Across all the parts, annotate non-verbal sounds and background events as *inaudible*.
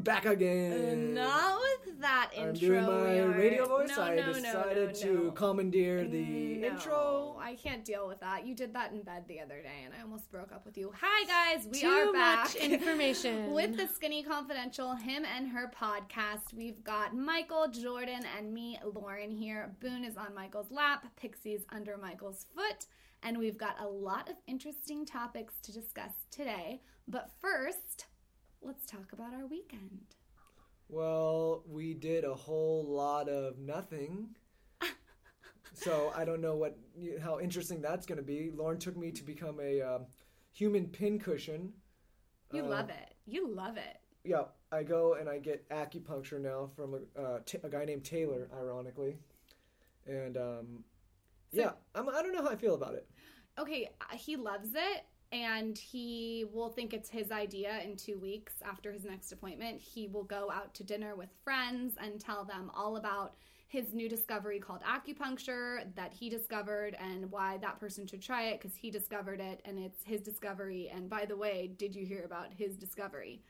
back again. Not with that intro. I'm intro. doing my we are- radio voice. No, I no, no, decided no, to commandeer the mm, No, intro. I can't deal with that. You did that in bed the other day, and I almost broke up with you. Hi guys, we Too are back much *laughs* information. with the Skinny Confidential, him and her podcast. We've got Michael, Jordan, and me, Lauryn here. Boone is on Michael's lap, Pixie's under Michael's foot, and we've got a lot of interesting topics to discuss today. But first, let's talk about our weekend. Well, we did a whole lot of nothing. *laughs* so I don't know what how interesting that's going to be. Lauryn took me to become a um, human pincushion. You Uh, love it. You love it. Yeah, I go and I get acupuncture now from a, uh, t- a guy named Taylor, ironically, and um, yeah, I'm, I don't know how I feel about it. okay, uh, he loves it and he will think it's his idea in two weeks after his next appointment. He will go out to dinner with friends and tell them all about his new discovery called acupuncture that he discovered and why that person should try it because he discovered it and it's his discovery. And by the way, did you hear about his discovery?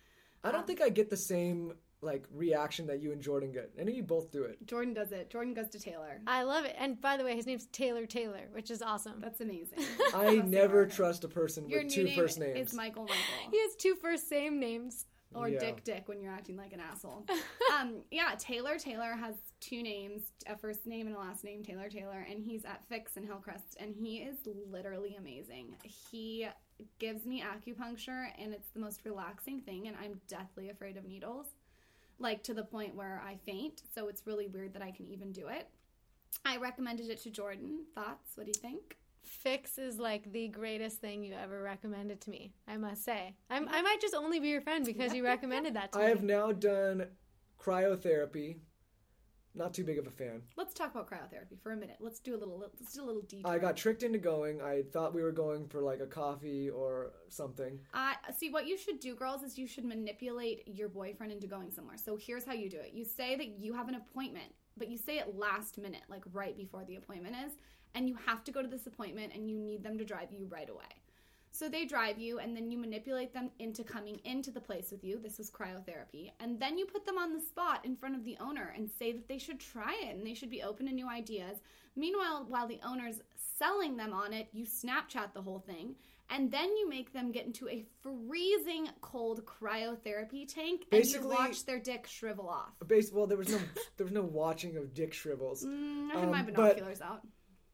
I don't um, think I get the same like reaction that you and Jordan get. I know you both do it. Jordan does it. Jordan goes to Taylor. I love it. And by the way, his name's Taylor Taylor, which is awesome. That's amazing. *laughs* I never trust a person Your with new two name first names. is Michael Michael. He has two first same names. or Yeah. Dick Dick when you're acting like an asshole. *laughs* um, yeah, Taylor Taylor has two names, a first name and a last name, Taylor Taylor, and he's at Fix in Hillcrest, and he is literally amazing. He gives me acupuncture, and it's the most relaxing thing, and I'm deathly afraid of needles, like to the point where I faint. So it's really weird that I can even do it. I recommended it to Jordan. Thoughts? What do you think? Fix is like the greatest thing you ever recommended to me. I must say, I'm, I might just only be your friend because you recommended that to I me. I have now done cryotherapy. Not too big of a fan. Let's talk about cryotherapy for a minute. Let's do a little. Let's do a little detail. I got tricked into going. I thought we were going for like a coffee or something. I see what you should do, girls, is you should manipulate your boyfriend into going somewhere. So here's how you do it. You say that you have an appointment, but you say it last minute, like right before the appointment is, and you have to go to this appointment and you need them to drive you right away. So they drive you and then you manipulate them into coming into the place with you. This is cryotherapy. And then you put them on the spot in front of the owner and say that they should try it and they should be open to new ideas. Meanwhile, while the owner's selling them on it, you Snapchat the whole thing and then you make them get into a freezing cold cryotherapy tank and you watch their dick shrivel off. Base, well, there was no there was no watching of dick shrivels. Mm, I had my Um, but- binoculars out.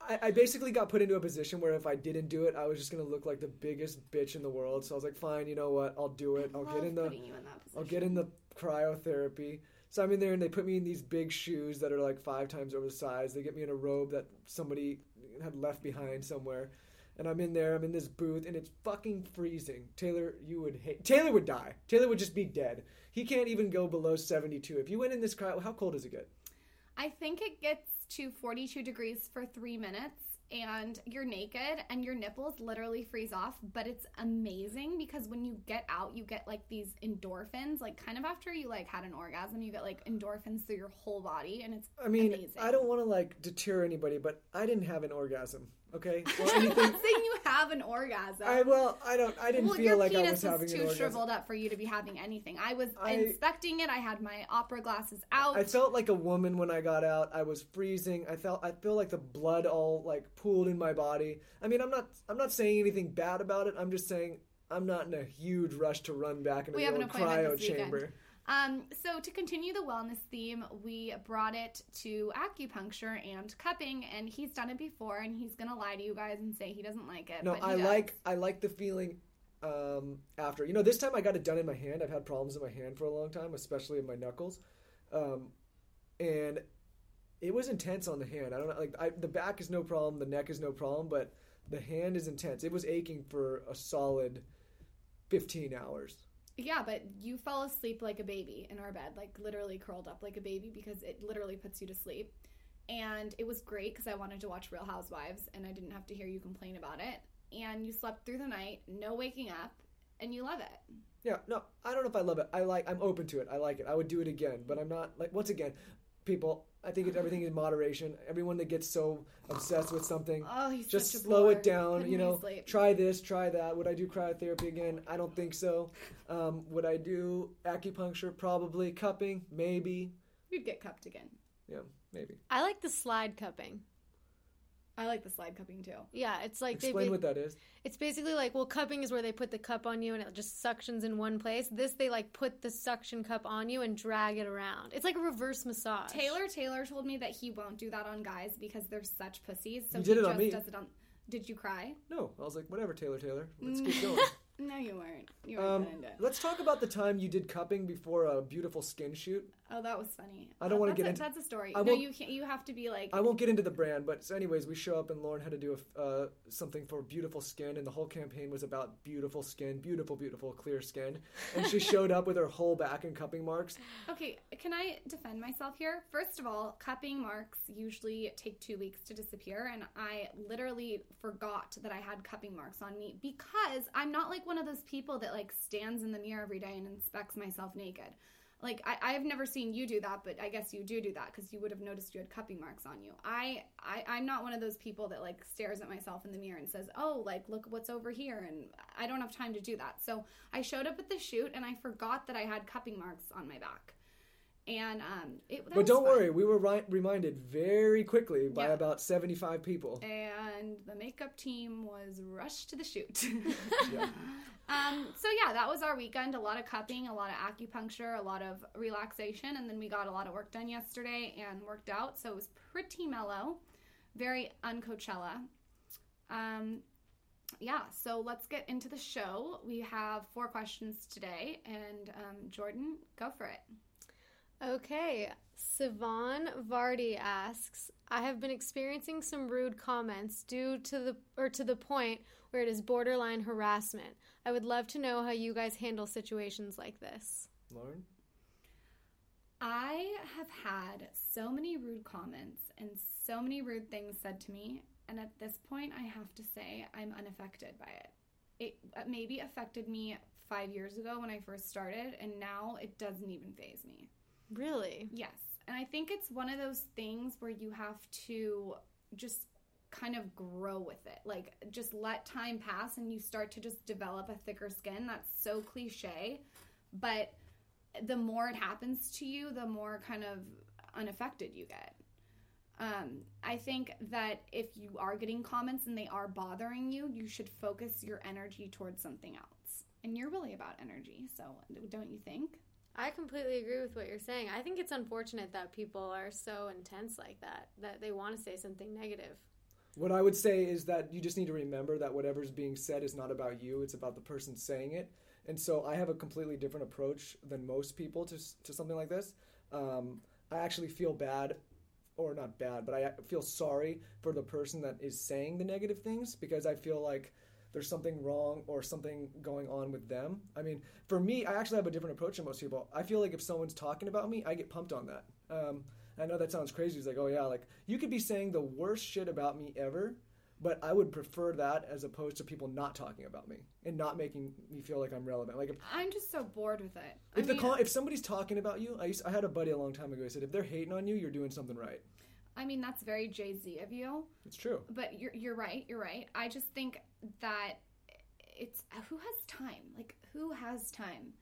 I, I basically got put into a position where if I didn't do it, I was just gonna look like the biggest bitch in the world. So I was like, fine, you know what? I'll do it. I'll get in the putting you in that position. I'll get in the cryotherapy. So I'm in there and they put me in these big shoes that are like five times over the size. They get me in a robe that somebody had left behind somewhere. And I'm in there, I'm in this booth, and it's fucking freezing. Taylor, you would hate. Taylor would die. Taylor would just be dead. He can't even go below 72. If you went in this cryo, how cold does it get? I think it gets to 42 degrees for three minutes, and you're naked, and your nipples literally freeze off. But it's amazing because when you get out, you get like these endorphins. Like kind of after you like had an orgasm, you get like endorphins through your whole body, and it's I mean, amazing. I don't want to like deter anybody, but I didn't have an orgasm. Okay, *laughs* or I'm not saying you have an orgasm. I well, I don't. I didn't well, feel like I was having an orgasm. Your penis too shriveled up for you to be having anything. I was I- inspecting it. I had my opera glasses out. I felt like a woman when I got out. I was freezing. I felt I feel like the blood all like pooled in my body. I mean, I'm not I'm not saying anything bad about it. I'm just saying I'm not in a huge rush to run back into We the have an old cryo chamber. weekend. Um, so to continue the wellness theme, we brought it to acupuncture and cupping, and he's done it before, and he's gonna lie to you guys and say he doesn't like it. No, I does. like I like the feeling um, after. You know, this time I got it done in my hand. I've had problems in my hand for a long time, especially in my knuckles, um, and it was intense on the hand. I don't know, like I, the back is no problem, the neck is no problem, but the hand is intense. It was aching for a solid fifteen hours. Yeah, but you fell asleep like a baby in our bed, like literally curled up like a baby because it literally puts you to sleep. And it was great because I wanted to watch Real Housewives and I didn't have to hear you complain about it. And you slept through the night, no waking up, and you love it. Yeah, no, I don't know if I love it. I like, I'm open to it. I like it. I would do it again, but I'm not like. Once again, people, I think it's everything in moderation. Everyone that gets so obsessed with something, Oh, he's just such a slow bore. it down. Couldn't You know, try this, try that. Would I do cryotherapy again? I don't think so. Um, would I do acupuncture? Probably. Cupping? Maybe. You'd get cupped again. Yeah, maybe. I like the slide cupping. I like the slide cupping too. Yeah, it's like they Explain ba- what that is. it's basically like well, cupping is where they put the cup on you and it just suctions in one place. This they like put the suction cup on you and drag it around. It's like a reverse massage. Taylor Taylor told me that he won't do that on guys because they're such pussies. So You did he it on just me. does it on. Did you cry? No, I was like, whatever, Taylor, Taylor. Let's *laughs* keep going. No, you weren't. You weren't Um, gonna do it. let's talk about the time you did cupping before a beautiful skin shoot. Oh, that was funny. I don't Uh, wanna get a, into- That's a story. I no, you can't. You have to be like. I won't get into the brand, but so anyways, we show up and Lauryn had to do a, uh, something for beautiful skin, and the whole campaign was about beautiful skin, beautiful, beautiful, clear skin. And she *laughs* showed up with her whole back and cupping marks. Okay, can I defend myself here? First of all, cupping marks usually take two weeks to disappear, and I literally forgot that I had cupping marks on me because I'm not like one of those people that like stands in the mirror every day and inspects myself naked. Like I, I've never seen you do that, but I guess you do do that because you would have noticed you had cupping marks on you. I, I, I'm not one of those people that like stares at myself in the mirror and says, "Oh, like look what's over here," and I don't have time to do that. So I showed up at the shoot and I forgot that I had cupping marks on my back and um, it, But don't fun. worry, we were ri- reminded very quickly by Yeah. about 75 people. And the makeup team was rushed to the shoot. *laughs* Yeah. um, so yeah, that was our weekend. A lot of cupping, a lot of acupuncture, a lot of relaxation, and then we got a lot of work done yesterday and worked out. So it was pretty mellow, very uncoachella. Um, yeah, so let's get into the show. We have four questions today, and um, Jordan, go for it. Okay, Sivan Vardy asks, I have been experiencing some rude comments due to the or to the point where it is borderline harassment. I would love to know how you guys handle situations like this. Lauryn? I have had so many rude comments and so many rude things said to me, and at this point, I have to say I'm unaffected by it. It uh, maybe affected me five years ago when I first started, and now it doesn't even phase me. Really? Yes, and I think it's one of those things where you have to just kind of grow with it. Like, just let time pass and you start to just develop a thicker skin. That's so cliche, but the more it happens to you, the more kind of unaffected you get. Um, I think that if you are getting comments and they are bothering you, you should focus your energy towards something else. And you're really about energy, so don't you think? I completely agree with what you're saying. I think it's unfortunate that people are so intense like that, that they want to say something negative. What I would say is that you just need to remember that whatever's being said is not about you, it's about the person saying it. And so I have a completely different approach than most people to, to something like this. Um, I actually feel bad, or not bad, but I feel sorry for the person that is saying the negative things because I feel like there's something wrong or something going on with them. I mean, for me, I actually have a different approach than most people. I feel like if someone's talking about me, I get pumped on that. Um, I know that sounds crazy. It's like, oh yeah, like you could be saying the worst shit about me ever, but I would prefer that as opposed to people not talking about me and not making me feel like I'm relevant. Like if, I'm just so bored with it. I if the mean, con- if somebody's talking about you, I used, I had a buddy a long time ago. He said if they're hating on you, you're doing something right. I mean that's very Jay Z of you, It's true. but you're you're right. You're right. I just think that it's who has time. Like who has time?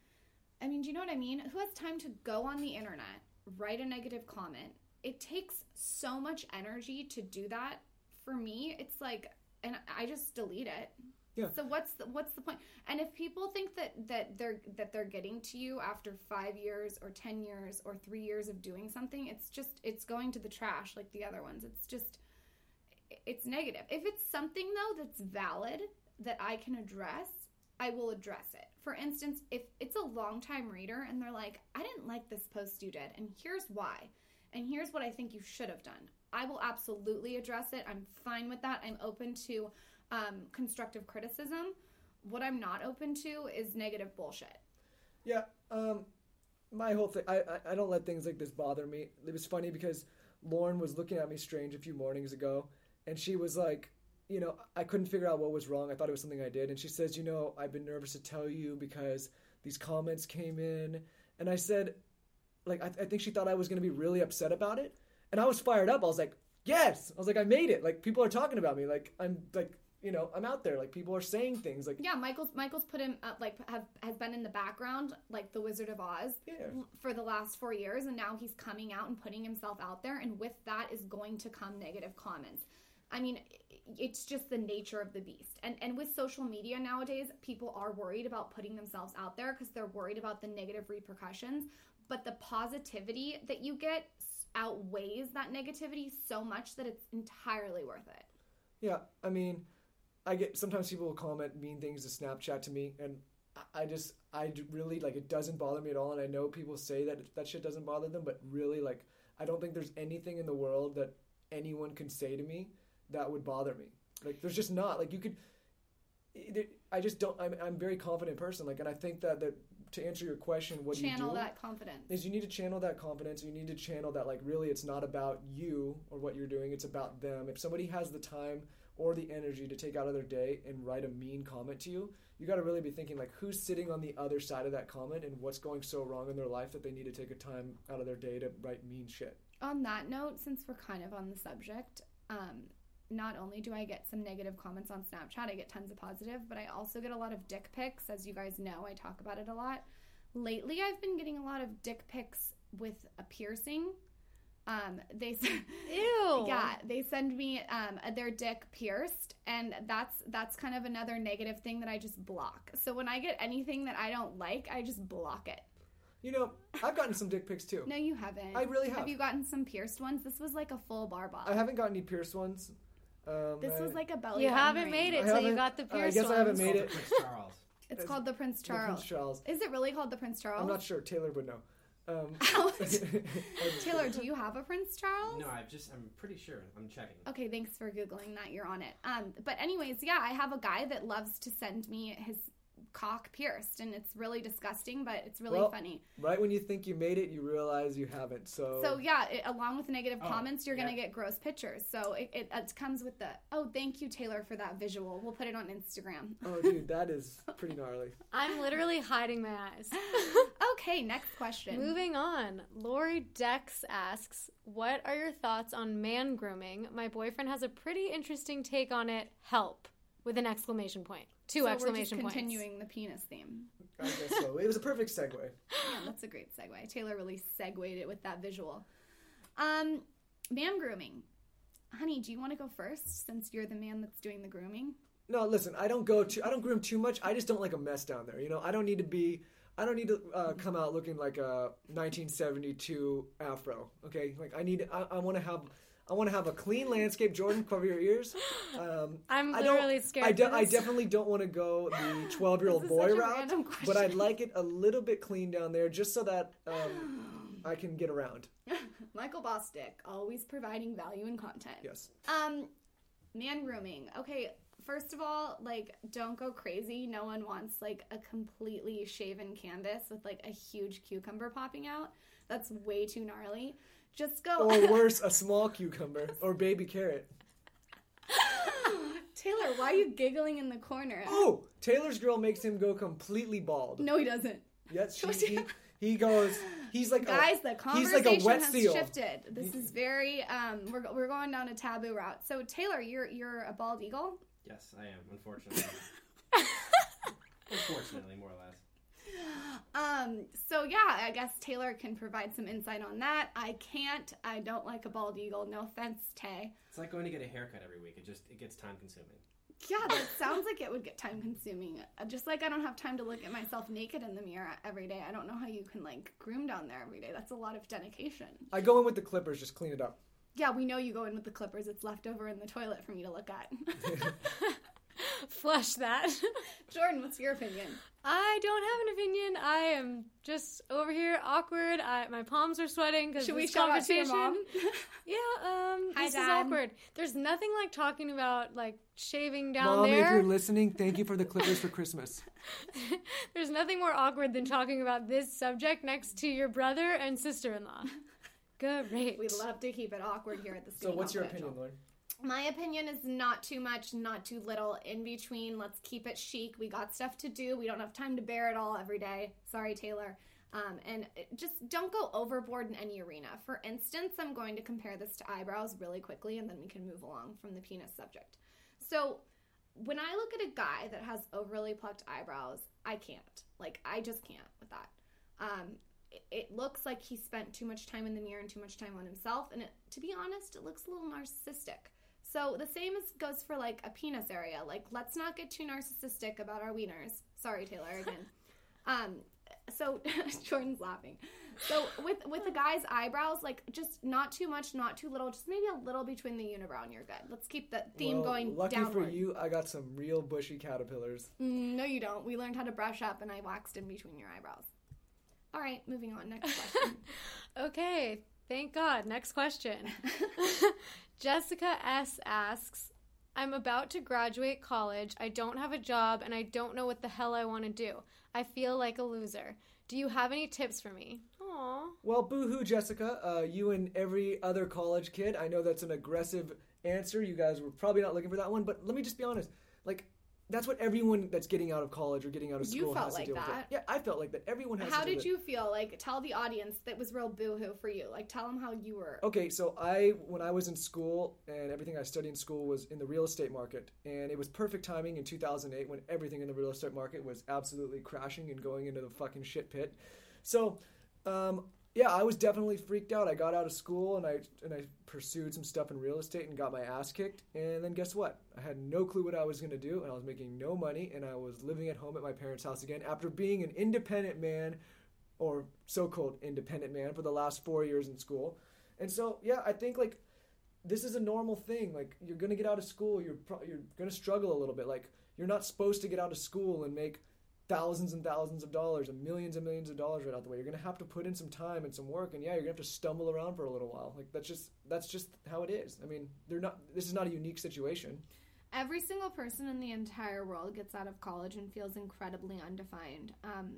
I mean, do you know what I mean? Who has time to go on the internet, write a negative comment? It takes so much energy to do that. For me, it's like, and I just delete it. Yeah. So what's the, what's the point? And if people think that that they're that they're getting to you after five years or ten years or three years of doing something, it's just it's going to the trash like the other ones. It's just it's negative. If it's something though that's valid that I can address, I will address it. For instance, if it's a long time reader and they're like, I didn't like this post you did, and here's why, and here's what I think you should have done, I will absolutely address it. I'm fine with that. I'm open to um, constructive criticism. What I'm not open to is negative bullshit. Yeah. Um, my whole thing, I, I, I don't let things like this bother me. It was funny because Lauryn was looking at me strange a few mornings ago, and she was like, you know, I couldn't figure out what was wrong. I thought it was something I did. And she says, you know, I've been nervous to tell you because these comments came in. And I said, like, I, I think she thought I was going to be really upset about it. and I was fired up. I was like, yes. I was like, I made it. Like people are talking about me. Like I'm like you know I'm out there. Like people are saying things. Like Yeah, Michael's Michael's put him up like have has been in the background like the Wizard of Oz Yeah. for the last four years, and now he's coming out and putting himself out there, and with that is going to come negative comments. I mean, it's just the nature of the beast, and and with social media nowadays, people are worried about putting themselves out there because they're worried about the negative repercussions. But the positivity that you get outweighs that negativity so much that it's entirely worth it. Yeah, I mean, I get sometimes people will comment mean things to Snapchat to me, and I- just I really like it doesn't bother me at all. And I know people say that that shit doesn't bother them, but really like I don't think there's anything in the world that anyone can say to me that would bother me. Like there's just not like you could. I just don't. I'm I'm a very confident person. Like, and I think that that to answer your question, what do you Channel do? that confidence. is you need to channel that confidence. You need to channel that like really it's not about you or what you're doing. It's about them. If somebody has the time or the energy to take out of their day and write a mean comment to you, you got to really be thinking like who's sitting on the other side of that comment and what's going so wrong in their life that they need to take a time out of their day to write mean shit. on that note, since we're kind of on the subject, um, not only do I get some negative comments on Snapchat, I get tons of positive, but I also get a lot of dick pics. As you guys know, I talk about it a lot. Lately, I've been getting a lot of dick pics with a piercing. Um, they *laughs* Ew. yeah, they send me um, their dick pierced, and that's that's kind of another negative thing that I just block. So when I get anything that I don't like, I just block it. You know, I've gotten some dick pics too. No, you haven't. I really have. Have you gotten some pierced ones? This was like a full bar bob. I haven't gotten any pierced ones. Um, This I, was like a belly. You haven't ring. made I it till you haven't- got the I pierced guess I haven't ones. made it. Prince Charles. It's *laughs* It's called the Prince the Charles. Prince Charles. Is it really called the Prince Charles? I'm not sure. Taylor would know. Um, *laughs* *laughs* Taylor, do you have a Prince Charles? No, I've just, I'm pretty sure. I'm checking. Okay, thanks for googling that. You're on it. Um, but anyways, yeah, I have a guy that loves to send me his cock pierced, and it's really disgusting, but it's really Well, funny. right when you think you made it, you realize you haven't. So, So yeah, it, along with negative Oh, comments, you're gonna get gross pictures. So it, it, it comes with the oh, thank you Taylor for that visual. We'll put it on Instagram. oh, dude, that is pretty gnarly. *laughs* I'm literally hiding my eyes. *laughs* okay, next question. Moving on, Lori Dex asks, "What are your thoughts on man grooming? My boyfriend has a pretty interesting take on it. Help!" With an exclamation point. Two so exclamation we're just points. continuing the penis theme. I guess so. It was a perfect segue. *laughs* Yeah, that's a great segue. Taylor really segued it with that visual. Um, man grooming. Honey, do you want to go first since you're the man that's doing the grooming? No, listen, I don't go too. I don't groom too much. I just don't like a mess down there. You know, I don't need to be. I don't need to uh, come out looking like a 1972 afro. Okay, like I need. I, I want to have. I want to have a clean landscape. Jordan, cover your ears. Um, *laughs* I'm I don't- literally scared. I, de- I definitely don't want to go the 12 year old boy route, but I'd like it a little bit clean down there just so that um, *sighs* I can get around. *laughs* Michael Bosstick, always providing value and content. Yes. Um, man grooming. Okay, first of all, like, don't go crazy. No one wants like a completely shaven canvas with like a huge cucumber popping out. That's way too gnarly. Just go. Or *laughs* worse, a small cucumber or baby carrot. *gasps* Taylor, why are you giggling in the corner? Oh, Taylor's girl makes him go completely bald. No, he doesn't. Yes, us *laughs* he, he, goes. He's like Guys, a, the conversation like has seal. shifted. This is very um we're, we're going down a taboo route. So Taylor, you're you're a bald eagle? Yes, I am, unfortunately. *laughs* unfortunately, more or less. Um so yeah, I guess Taylor can provide some insight on that. I can't. I don't like a bald eagle. No offense, Tay. It's like going to get a haircut every week. It just, it gets time consuming. Yeah, that sounds like it would get time consuming. Uh, Just like I don't have time to look at myself naked in the mirror every day. I don't know how you can like groom down there every day. That's a lot of dedication. I go in with the clippers, just clean it up. Yeah, we know you go in with the clippers. It's left over in the toilet for me to look at. *laughs* *laughs* Flush that. *laughs* Jordan, what's your opinion? I don't have an opinion. I am just over here awkward. I, my palms are sweating because Should we this shout out to your conversation. mom? Yeah, um, Hi, this is awkward. There's nothing like talking about like shaving down Mom, if you're listening, thank you for the clippers for Christmas. There's nothing more awkward than talking about this subject next to your brother and sister-in-law. Great. We love to keep it awkward here at the studio. So, what's your opinion, Lauryn? My opinion is not too much, not too little, in between. Let's keep it chic. We got stuff to do. We don't have time to bear it all every day. Sorry, Taylor. Um, and just don't go overboard in any arena. For instance, I'm going to compare this to eyebrows really quickly and then we can move along from the penis subject. So, when I look at a guy that has overly plucked eyebrows, I can't. Like, I just can't with that. Um, it, looks like he spent too much time in the mirror and too much time on himself. And it, to be honest, it looks a little narcissistic. So the same as goes for like a penis area. Like, let's not get too narcissistic about our wieners. Sorry, Taylor, *laughs* again. um, so *laughs* Jordan's laughing. So with with the guy's eyebrows, like just not too much, not too little, just maybe a little between the unibrow, and you're good. Let's keep the theme Well, going Lucky downward. for you, I got some real bushy caterpillars. Mm, no, you don't. We learned how to brush up, and I waxed in between your eyebrows. All right, moving on. Next *laughs* question. Okay, thank God. Next question. *laughs* Jessica S asks, I'm about to graduate college. I don't have a job and I don't know what the hell I want to do. I feel like a loser. Do you have any tips for me? Aw. Well, boo-hoo, Jessica. Uh, you and every other college kid. I know that's an aggressive answer. You guys were probably not looking for that one, but let me just be honest. Like, that's what everyone that's getting out of college or getting out of You school felt has like to deal with. that. It. Yeah, I felt like that. Everyone has how did with you feel? Like, tell the audience that was real boohoo for you. Like, tell them how you were. Okay, so I when I was in school and everything I studied in school was in the real estate market, and it was perfect timing in 2008 when everything in the real estate market was absolutely crashing and going into the fucking shit pit. So, um, yeah, I was definitely freaked out. I got out of school and I and I pursued some stuff in real estate and got my ass kicked. And then guess what? I had no clue what I was going to do, and I was making no money, and I was living at home at my parents' house again after being an independent man or so-called independent man for the last four years in school. And so, yeah, I think like this is a normal thing. Like you're gonna get out of school, you're pro- you're gonna struggle a little bit. Like you're not supposed to get out of school and make thousands and thousands of dollars and millions and millions of dollars right out the way. You're gonna have to put in some time and some work, and yeah, you're gonna have to stumble around for a little while. Like that's just that's just how it is. I mean, they're not. This is not a unique situation. Every single person in the entire world gets out of college and feels incredibly undefined. Um,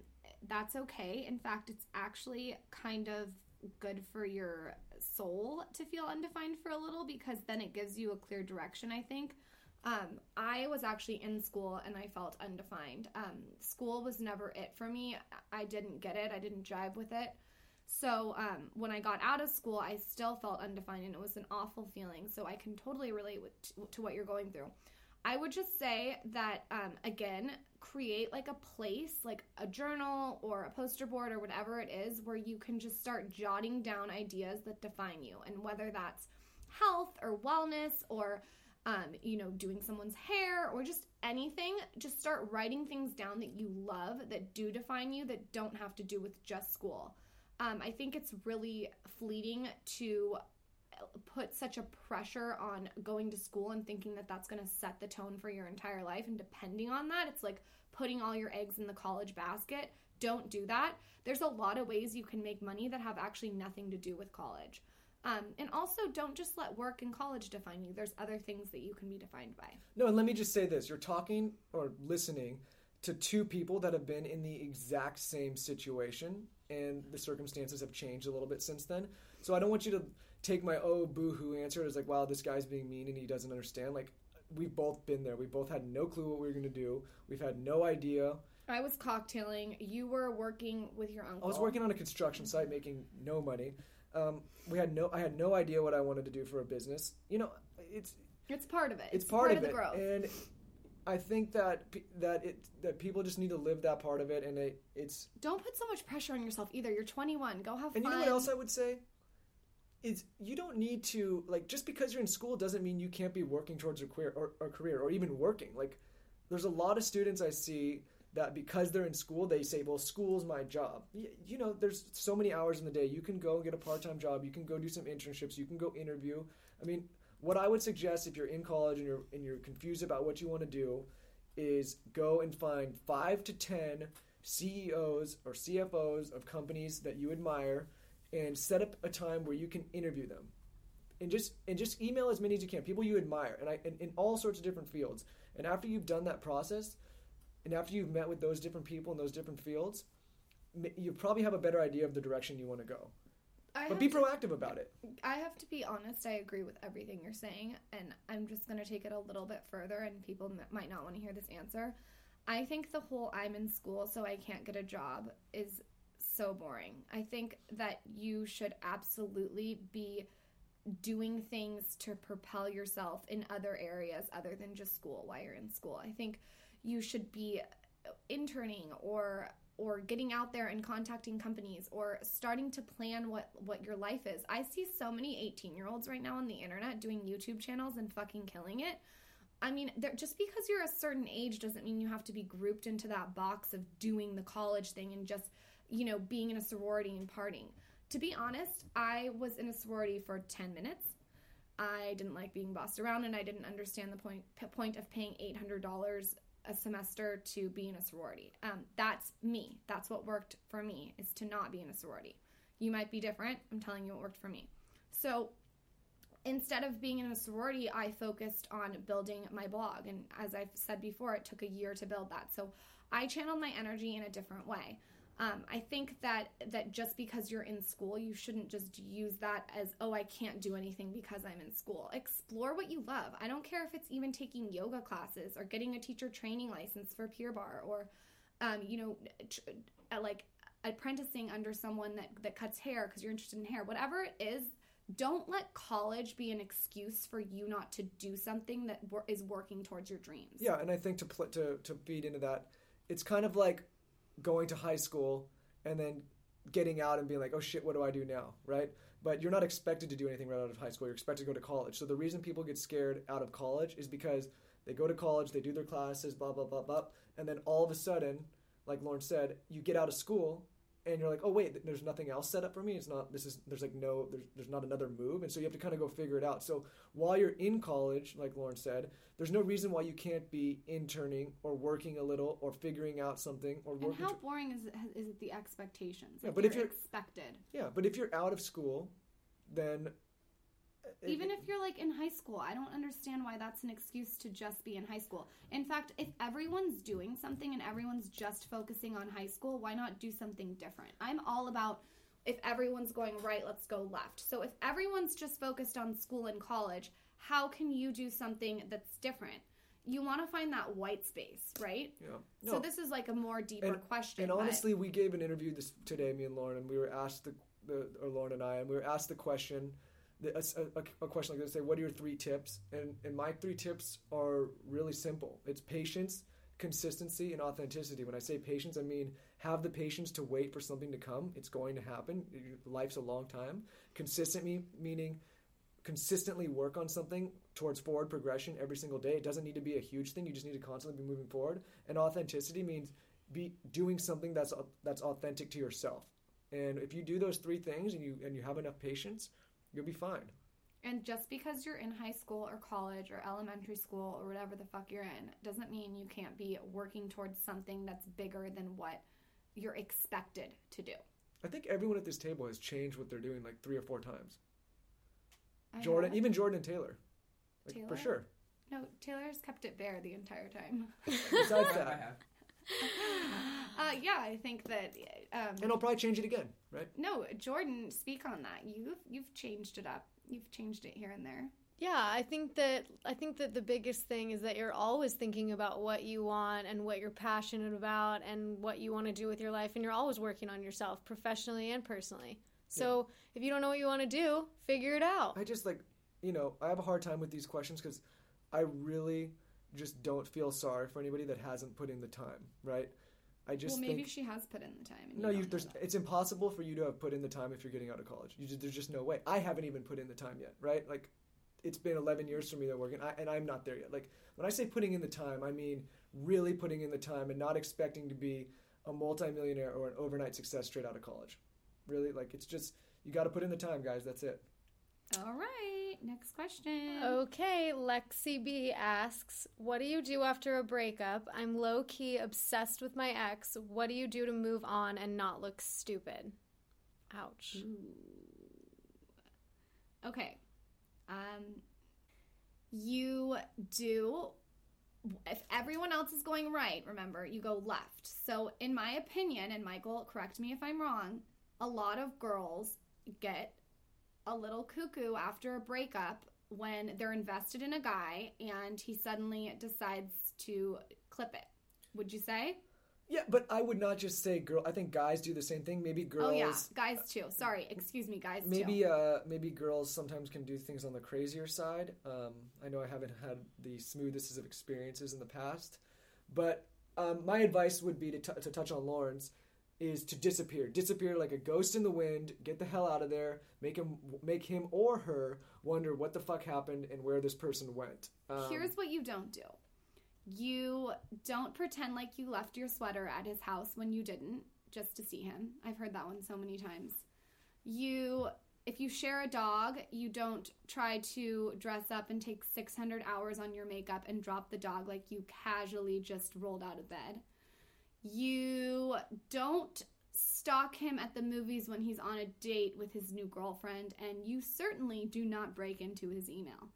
that's okay. In fact, it's actually kind of good for your soul to feel undefined for a little because then it gives you a clear direction, I think. Um, I was actually in school and I felt undefined. Um, school was never it for me. I didn't get it, I didn't jive with it. So um, when I got out of school, I still felt undefined and it was an awful feeling. So I can totally relate with, to, to what you're going through. I would just say that, um, again, create like a place, like a journal or a poster board or whatever it is, where you can just start jotting down ideas that define you. And whether that's health or wellness or um, you know, doing someone's hair or just anything, just start writing things down that you love that do define you that don't have to do with just school. Um, I think it's really fleeting to put such a pressure on going to school and thinking that that's going to set the tone for your entire life. And depending on that it's like putting all your eggs in the college basket. Don't do that. There's a lot of ways you can make money that have actually nothing to do with college um, and also don't just let work and college define you there's other things that you can be defined by No, and let me just say this: you're talking or listening to two people that have been in the exact same situation, and the circumstances have changed a little bit since then. So I don't want you to take my oh boo-hoo answer as like, wow, this guy's being mean and he doesn't understand. Like, we've both been there. We both had no clue what we were going to do. We've had no idea. i was cocktailing you were working with your uncle I was working on a construction site making no money. Um, we had no. I had no idea what I wanted to do for a business. You know, it's it's part of it it's, part, of, the it, growth and I think that that it that people just need to live that part of it, and it, it's don't put so much pressure on yourself either you're 21 go have fun. and you know what else I would say is you don't need to like just because you're in school doesn't mean you can't be working towards a career or, or career or even working. Like there's a lot of students I see that because they're in school they say, well, school's my job. You know, there's so many hours in the day. You can go and get a part-time job. You can go do some internships. You can go interview. I mean, what I would suggest if you're in college and you're and you're confused about what you want to do is go and find five to ten CEOs or CFOs of companies that you admire and set up a time where you can interview them and just and just email as many as you can people you admire and I in, in all sorts of different fields and after you've done that process and after you've met with those different people in those different fields you probably have a better idea of the direction you want to go I but be to- proactive about it I have to be honest. I agree with everything you're saying, and I'm just going to take it a little bit further. And people m- might not want to hear this answer. I think the whole "I'm in school, so I can't get a job" is so boring. I think that you should absolutely be doing things to propel yourself in other areas other than just school while you're in school. I think you should be interning or or getting out there and contacting companies or starting to plan what what your life is. I see so many 18-year-olds right now on the internet doing YouTube channels and fucking killing it. I mean, just because you're a certain age doesn't mean you have to be grouped into that box of doing the college thing and just, you know, being in a sorority and partying. To be honest, I was in a sorority for 10 minutes. I didn't like being bossed around and I didn't understand the point of paying $800 a semester to be in a sorority. Um, that's me. That's what worked for me is to not be in a sorority. You might be different. I'm telling you what worked for me. So instead of being in a sorority, I focused on building my blog. And as I've said before, it took a year to build that. So I channeled my energy in a different way. Um, I think that that just because you're in school, you shouldn't just use that as oh I can't do anything because I'm in school. Explore what you love. I don't care if it's even taking yoga classes or getting a teacher training license for Pure Barre or, um, you know, tr- uh, like apprenticing under someone that that cuts hair because you're interested in hair. Whatever it is, don't let college be an excuse for you not to do something that wor- is working towards your dreams. Yeah, and I think to pl- to to feed into that, it's kind of like going to high school and then getting out and being like, "Oh shit, what do I do now?" Right? But you're not expected to do anything right out of high school. You're expected to go to college. So the reason people get scared out of college is because they go to college, they do their classes, blah blah blah blah, and then all of a sudden, like Lauryn said, you get out of school and you're like, oh wait, there's nothing else set up for me. It's not. This is. There's like no. There's there's not another move, and so you have to kind of go figure it out. So while you're in college, like Lauryn said, there's no reason why you can't be interning or working a little or figuring out something or And working. how boring is it, is it the expectations? Yeah, Like, but if you're- expected, yeah, but if you're out of school, then even if you're like in high school, I don't understand why that's an excuse to just be in high school. In fact, if everyone's doing something and everyone's just focusing on high school, why not do something different? I'm all about if everyone's going right, let's go left. So if everyone's just focused on school and college, how can you do something that's different? You want to find that white space, right? yeah. So this is like a more deeper And- question. And honestly, we gave an interview this today, me and Lauryn, and we were asked the, the or Lauryn and I, and we were asked the question, a, a, a question like this: say, what are your three tips? And and my three tips are really simple. It's patience, consistency, and authenticity. When I say patience, I mean have the patience to wait for something to come. It's going to happen. Life's a long time. Consistent me meaning consistently work on something towards forward progression every single day. It doesn't need to be a huge thing. You just need to constantly be moving forward. And authenticity means be doing something that's that's authentic to yourself. And if you do those three things and you and you have enough patience, you'll be fine. And just because you're in high school or college or elementary school or whatever the fuck you're in doesn't mean you can't be working towards something that's bigger than what you're expected to do. I think everyone at this table has changed what they're doing like three or four times. I Jordan, even Jordan and Taylor, like Taylor? for sure. No, Taylor's kept it bare the entire time. Besides *laughs* that, have. *laughs* uh, yeah, I think that. Um, and I'll probably change it again, right? no, Jordan, speak on that. You've you've changed it up. You've changed it here and there. Yeah, I think that I think that the biggest thing is that you're always thinking about what you want and what you're passionate about and what you want to do with your life and you're always working on yourself professionally and personally. So, if you don't know what you want to do, figure it out. I just like, you know, I have a hard time with these questions because I really just don't feel sorry for anybody that hasn't put in the time, right? I just well, maybe think she has put in the time. And no, you you don't know there's it's impossible for you to have put in the time if you're getting out of college. You just, there's just no way. I haven't even put in the time yet, right? Like it's been 11 years for me to work and, I, and I'm not there yet. Like when I say putting in the time, I mean really putting in the time and not expecting to be a multimillionaire or an overnight success straight out of college. Really, like it's just you got to put in the time, guys. That's it. All right, next question. Okay, Lexi B asks, What do you do after a breakup? I'm low key obsessed with my ex. What do you do to move on and not look stupid? Ouch. Okay. Um, you do. If everyone else is going right, remember, you go left. So, in my opinion, and Michael, correct me if I'm wrong, a lot of girls get a little cuckoo after a breakup when they're invested in a guy and he suddenly decides to clip it. Would you say? Yeah, but I would not just say girl. I think guys do the same thing. Maybe girls. Oh yeah, guys too. Sorry, excuse me, guys Maybe too. uh, maybe girls sometimes can do things on the crazier side. Um, I know I haven't had the smoothest of experiences in the past, but um, my advice would be to, t- to touch on Lauryn's is to disappear, disappear like a ghost in the wind. Get the hell out of there. Make him, make him or her wonder what the fuck happened and where this person went. Um, Here's what you don't do. You don't pretend like you left your sweater at his house when you didn't, just to see him. I've heard that one so many times. You if you share a dog, you don't try to dress up and take 600 hours on your makeup and drop the dog like you casually just rolled out of bed. You don't stalk him at the movies when he's on a date with his new girlfriend, and you certainly do not break into his email.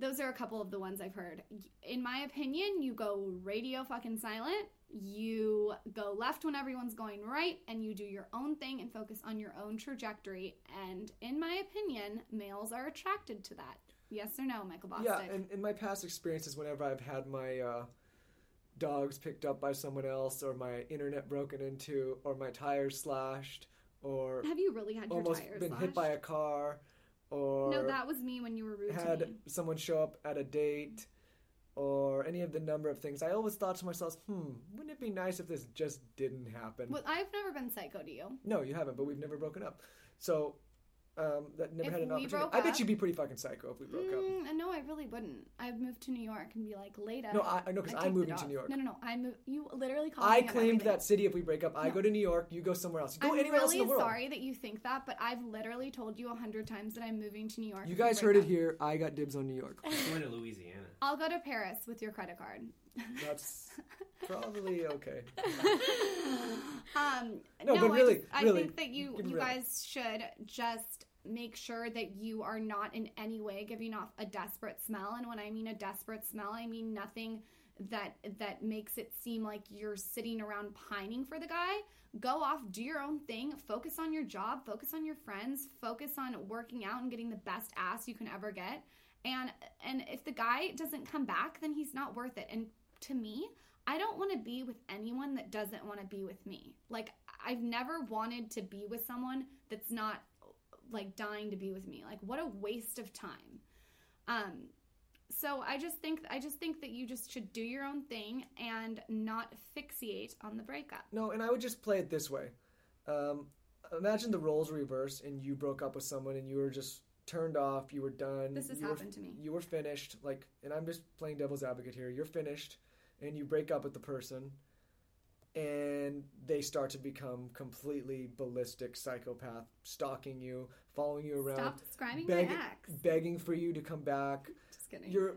Those are a couple of the ones I've heard. In my opinion, you go radio fucking silent. You go left when everyone's going right, and you do your own thing and focus on your own trajectory. And in my opinion, males are attracted to that. Yes or no, Michael Bosstick? Yeah, and in my past experiences, whenever I've had my uh, dogs picked up by someone else, or my internet broken into, or my tires slashed, or Have you really had your almost tires been hit by a car, or No, that was me when you were rude to had me. someone show up at a date, or any of the number of things, I always thought to myself, hmm, wouldn't it be nice if this just didn't happen? Well, I've never been psycho to you. No, you haven't, but we've never broken up. So, um, that never If had an we opportunity. broke I bet you'd be pretty fucking psycho if we broke up. Mm, no, I really wouldn't. I'd move to New York and be like, later. No, I- know because I'd I'm moving to. New York. No, no, no. I move. You literally call I me claimed that city if we break up. I No. go to New York, you go somewhere else. You go I'm anywhere really else in the world. sorry that you think that, but I've literally told you a hundred times that I'm moving to New York. You guys break heard it here. I got dibs on New York. *laughs* It's going to Louisiana. I'll go to Paris with your credit card. That's probably *laughs* okay. Um, No, no, but really, I, just, really, I think that you you real. guys should just make sure that you are not in any way giving off a desperate smell. And when I mean a desperate smell, I mean nothing that that makes it seem like you're sitting around pining for the guy. Go off, do your own thing, focus on your job, focus on your friends, focus on working out and getting the best ass you can ever get. And and if the guy doesn't come back, then he's not worth it. And to me, I don't want to be with anyone that doesn't want to be with me. Like I've never wanted to be with someone that's not like dying to be with me. Like what a waste of time. Um so I just think I just think that you just should do your own thing and not fixate on the breakup. No, and I would just play it this way. Um, imagine the roles reversed and you broke up with someone and you were just turned off. You were done. This has you were- happened to me. You were finished. Like, and I'm just playing devil's advocate here. You're finished, and you break up with the person, and they start to become completely ballistic psychopath, stalking you, following you around, Stop describing beg- my ex. begging for you to come back. Just kidding. You're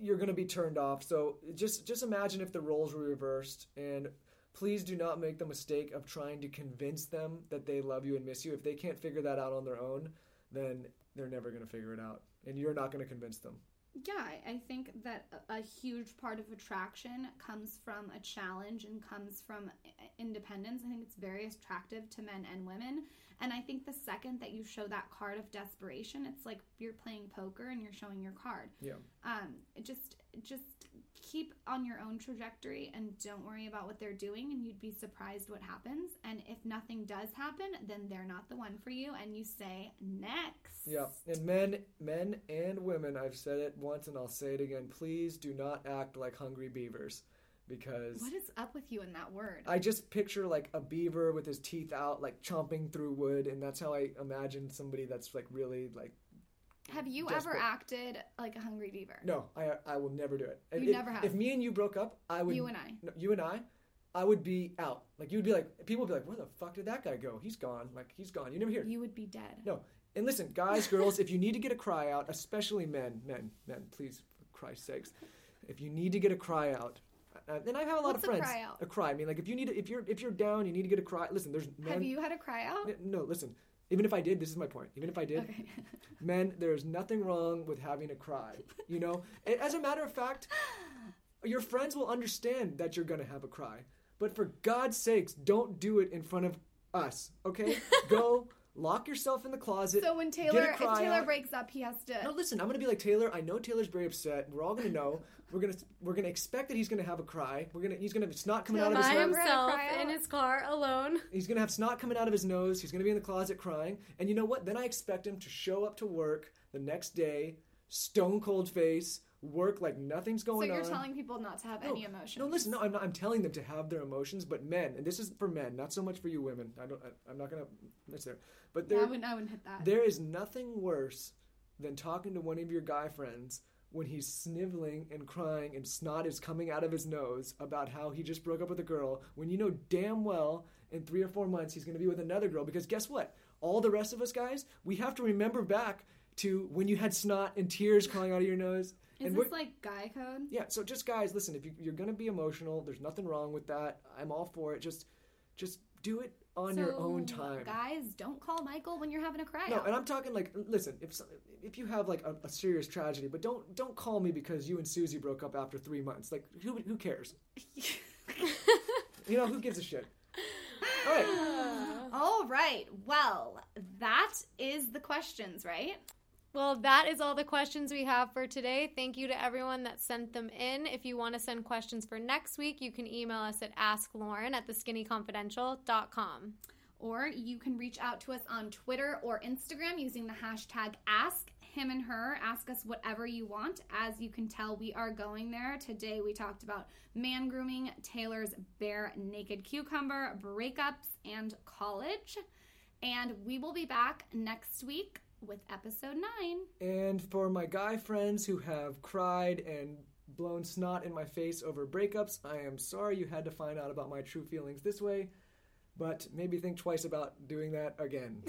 you're gonna be turned off. So just just imagine if the roles were reversed, and please do not make the mistake of trying to convince them that they love you and miss you. If they can't figure that out on their own, then they're never gonna figure it out, and you're not gonna convince them. Yeah, I- think that a a huge part of attraction comes from a challenge and comes from independence. I think it's very attractive to men and women. And I think the second that you show that card of desperation, it's like you're playing poker and you're showing your card. Yeah. Um, just just keep on your own trajectory and don't worry about what they're doing and you'd be surprised what happens. And if nothing does happen, then they're not the one for you and you say next. Yeah, and men, men and women, I've said it once and I'll say it again. Please do not act like hungry beavers, because What is up with you in that word? I just picture like a beaver with his teeth out, like chomping through wood, and that's how I imagine somebody that's like really like. Have you ever acted like a hungry beaver? No, I I will never do it. If, You if- never have. If me and you broke up, I would. You and I. No, you and I, I would be out. Like you'd be like, people would be like, where the fuck did that guy go? He's gone. Like he's gone. You never hear. You would be dead. No. And listen, guys, girls, if you need to get a cry out, especially men, men, men, please, for Christ's sakes, if you need to get a cry out, uh, and I have a lot What's of a friends. cry out? A cry. I mean, like if you need, to, if you're, if you're down, you need to get a cry. Listen, there's men. Have you had a cry out? No, listen. Even if I did, this is my point. Even if I did, Okay. *laughs* men, there's nothing wrong with having a cry. You know, A- as a matter of fact, your friends will understand that you're gonna have a cry. But for God's sakes, don't do it in front of us. Okay? *laughs* Go lock yourself in the closet. So when get Taylor, a if Taylor out. breaks up, he has to. No, listen. I'm gonna be like Taylor. I know Taylor's very upset. We're all gonna know. We're gonna we're gonna expect that he's gonna have a cry. We're gonna he's gonna snot coming out of his By Taylor nose. Never had himself cry in out? his car alone. He's gonna have snot coming out of his nose. He's gonna be in the closet crying. And you know what? Then I expect him to show up to work the next day, stone cold face, work like nothing's going on. so you're on. telling people not to have no, any emotions. No, listen. No, I'm not. I'm telling them to have their emotions, but men, and this is for men, not so much for you women. I don't. I, I'm not gonna miss there. But Yeah, there, I wouldn't, I wouldn't hit that. there is nothing worse than talking to one of your guy friends when he's sniveling and crying and snot is coming out of his nose about how he just broke up with a girl when you know damn well in three or four months he's going to be with another girl because guess what all the rest of us guys we have to remember back to when you had snot and tears crying out of your nose Is and this like guy code? yeah so just guys listen if you, you're going to be emotional there's nothing wrong with that i'm all for it just just do it on your own time Guys, don't call Michael when you're having a cry no, out. and I'm talking like, listen, if if you have like a, a serious tragedy, but don't don't call me because you and Susie broke up after three months. Like, who who cares? *laughs* you know, who gives a shit? All right, All right. Well, that is the questions, right? Well, that is all the questions we have for today. Thank you to everyone that sent them in. If you want to send questions for next week, you can email us at asklauryn at theskinnyconfidential.com. Or you can reach out to us on Twitter or Instagram using the hashtag Ask Him and Her. Ask us whatever you want. As you can tell, we are going there. Today we talked about man grooming, Taylor's bare naked cucumber, breakups, and college. And we will be back next week with episode 9. and for my guy friends who have cried and blown snot in my face over breakups, I am sorry you had to find out about my true feelings this way, but maybe think twice about doing that again.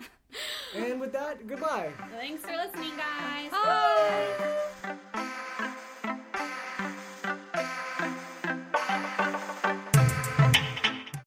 *laughs* and with that, goodbye. Thanks for listening, guys. Bye.